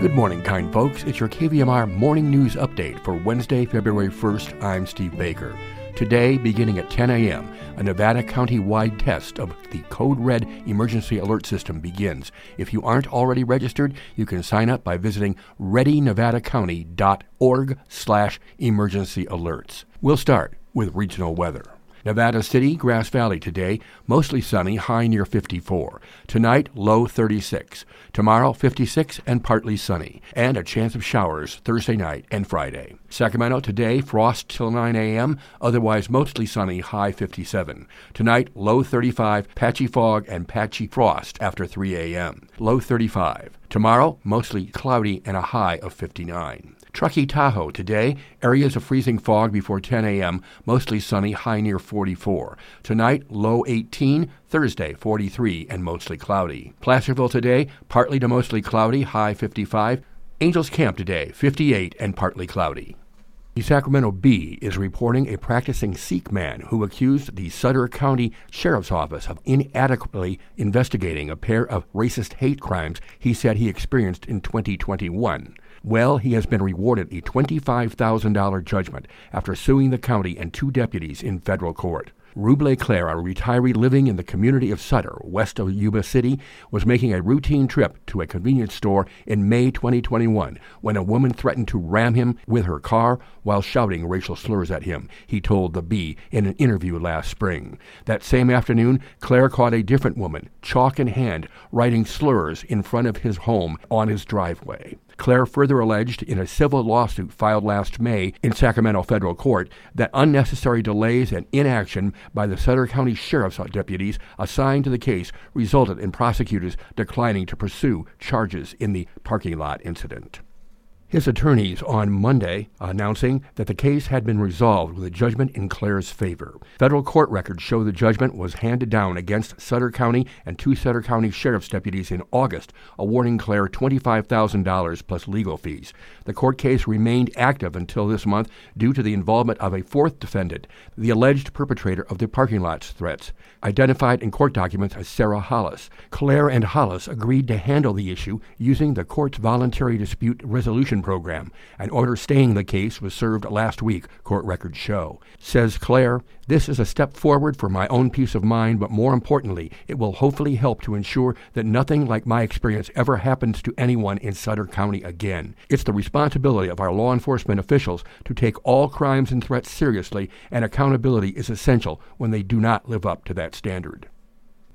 Good morning, kind folks. It's your KVMR morning news update for Wednesday, February 1st. I'm Steve Baker. Today, beginning at 10 a.m., a Nevada County wide test of the Code Red emergency alert system begins. If you aren't already registered, you can sign up by visiting readynevadacounty.org slash emergency alerts. We'll start with regional weather. Nevada City, Grass Valley today, mostly sunny, high near 54. Tonight, low 36. Tomorrow, 56 and partly sunny, and a chance of showers Thursday night and Friday. Sacramento today, frost till 9 a.m., otherwise mostly sunny, high 57. Tonight, low 35, patchy fog and patchy frost after 3 a.m., low 35. Tomorrow, mostly cloudy and a high of 59. Truckee Tahoe today, areas of freezing fog before 10 a.m., mostly sunny, high near 44. Tonight, low 18, Thursday 43 and mostly cloudy. Placerville today, partly to mostly cloudy, high 55. Angels Camp today, 58 and partly cloudy. The Sacramento Bee is reporting a practicing Sikh man who accused the Sutter County Sheriff's Office of inadequately investigating a pair of racist hate crimes he said he experienced in 2021. Well, he has been rewarded a $25,000 judgment after suing the county and two deputies in federal court. Ruble Claire, a retiree living in the community of Sutter, west of Yuba City, was making a routine trip to a convenience store in May 2021 when a woman threatened to ram him with her car while shouting racial slurs at him, he told the Bee in an interview last spring. That same afternoon, Claire caught a different woman, chalk in hand, writing slurs in front of his home on his driveway. Claire further alleged in a civil lawsuit filed last May in Sacramento federal court that unnecessary delays and inaction by the Sutter County Sheriff's deputies assigned to the case resulted in prosecutors declining to pursue charges in the parking lot incident his attorneys on Monday announcing that the case had been resolved with a judgment in Claire's favor. Federal court records show the judgment was handed down against Sutter County and two Sutter County sheriff's deputies in August, awarding Claire $25,000 plus legal fees. The court case remained active until this month due to the involvement of a fourth defendant, the alleged perpetrator of the parking lot's threats, identified in court documents as Sarah Hollis. Claire and Hollis agreed to handle the issue using the court's voluntary dispute resolution program. An order staying the case was served last week, court records show. Says Claire, this is a step forward for my own peace of mind, but more importantly, it will hopefully help to ensure that nothing like my experience ever happens to anyone in Sutter County again. It's the responsibility of our law enforcement officials to take all crimes and threats seriously, and accountability is essential when they do not live up to that standard.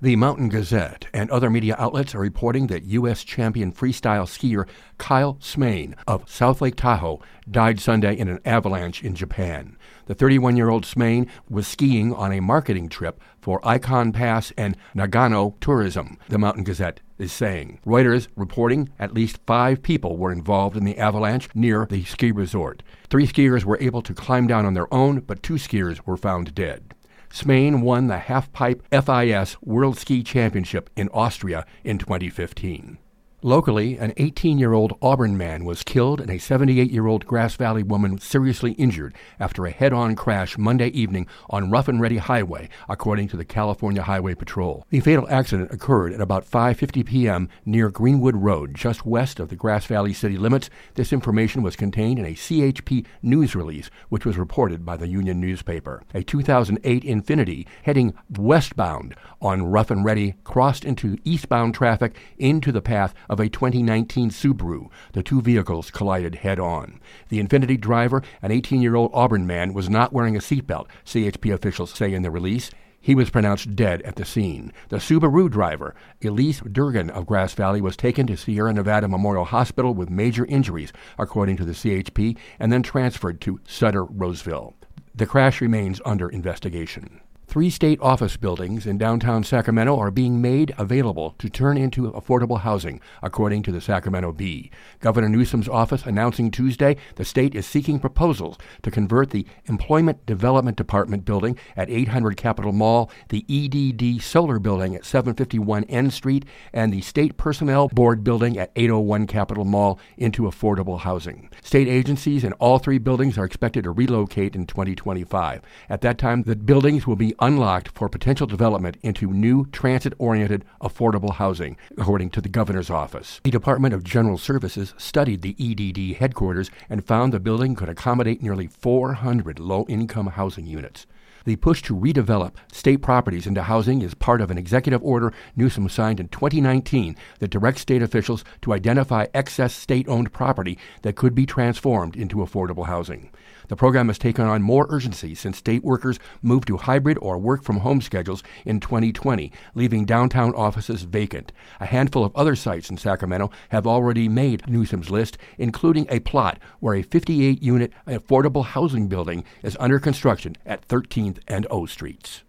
The Mountain Gazette and other media outlets are reporting that U.S. champion freestyle skier Kyle Smaine of South Lake Tahoe died Sunday in an avalanche in Japan. The 31 year old Smaine was skiing on a marketing trip for Ikon Pass and Nagano Tourism, the Mountain Gazette is saying. Reuters reporting at least five people were involved in the avalanche near the ski resort. Three skiers were able to climb down on their own, but two skiers were found dead. Smaine won the halfpipe FIS World Ski Championship in Austria in 2015. Locally, an 18 year old Auburn man was killed and a 78 year old Grass Valley woman seriously injured after a head on crash Monday evening on Rough and Ready Highway, according to the California Highway Patrol. The fatal accident occurred at about 5:50 p.m. near Greenwood Road, just west of the Grass Valley city limits. This information was contained in a CHP news release, which was reported by the Union newspaper. A 2008 Infiniti heading westbound on Rough and Ready crossed into eastbound traffic into the path of a 2019 Subaru. The two vehicles collided head on. The Infiniti driver, an 18 year old Auburn man, was not wearing a seatbelt, CHP officials say in the release. He was pronounced dead at the scene. The Subaru driver, Elise Durgan of Grass Valley, was taken to Sierra Nevada Memorial Hospital with major injuries, according to the CHP, and then transferred to Sutter Roseville. The crash remains under investigation. Three state office buildings in downtown Sacramento are being made available to turn into affordable housing, according to the Sacramento Bee. Governor Newsom's office announcing Tuesday the state is seeking proposals to convert the Employment Development Department building at 800 Capitol Mall, the EDD Solar building at 751 N Street, and the State Personnel Board building at 801 Capitol Mall into affordable housing. State agencies in all three buildings are expected to relocate in 2025. At that time, the buildings will be unlocked for potential development into new transit oriented affordable housing, according to the governor's office. The Department of General Services studied the EDD headquarters and found the building could accommodate nearly 400 low income housing units. The push to redevelop state properties into housing is part of an executive order Newsom signed in 2019 that directs state officials to identify excess state owned property that could be transformed into affordable housing. The program has taken on more urgency since state workers moved to hybrid or work from home schedules in 2020, leaving downtown offices vacant. A handful of other sites in Sacramento have already made Newsom's list, including a plot where a 58 unit affordable housing building is under construction at 13th and O Streets.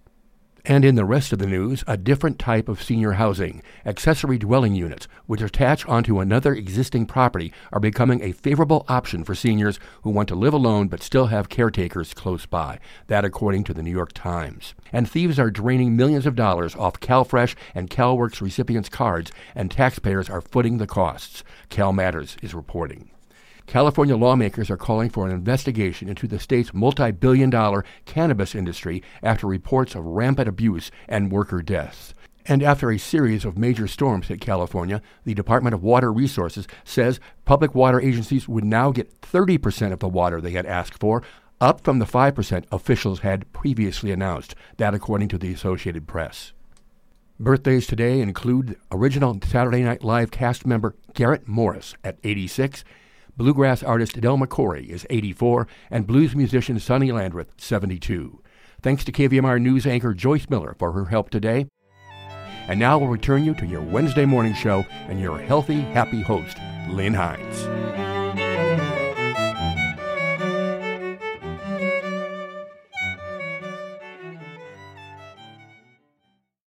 And in the rest of the news, a different type of senior housing. Accessory dwelling units, which attach onto another existing property, are becoming a favorable option for seniors who want to live alone but still have caretakers close by. That according to the New York Times. And thieves are draining millions of dollars off CalFresh and CalWORKS recipients' cards, and taxpayers are footing the costs. Cal Matters is reporting. California lawmakers are calling for an investigation into the state's multi billion dollar cannabis industry after reports of rampant abuse and worker deaths. And after a series of major storms hit California, the Department of Water Resources says public water agencies would now get 30% of the water they had asked for, up from the 5% officials had previously announced. That, according to the Associated Press. Birthdays today include original Saturday Night Live cast member Garrett Morris at 86 Bluegrass artist Del McCoury is 84, and blues musician Sonny Landreth, 72. Thanks to KVMR news anchor Joyce Miller for her help today. And now we'll return you to your Wednesday morning show and your healthy, happy host, Lynn Hines.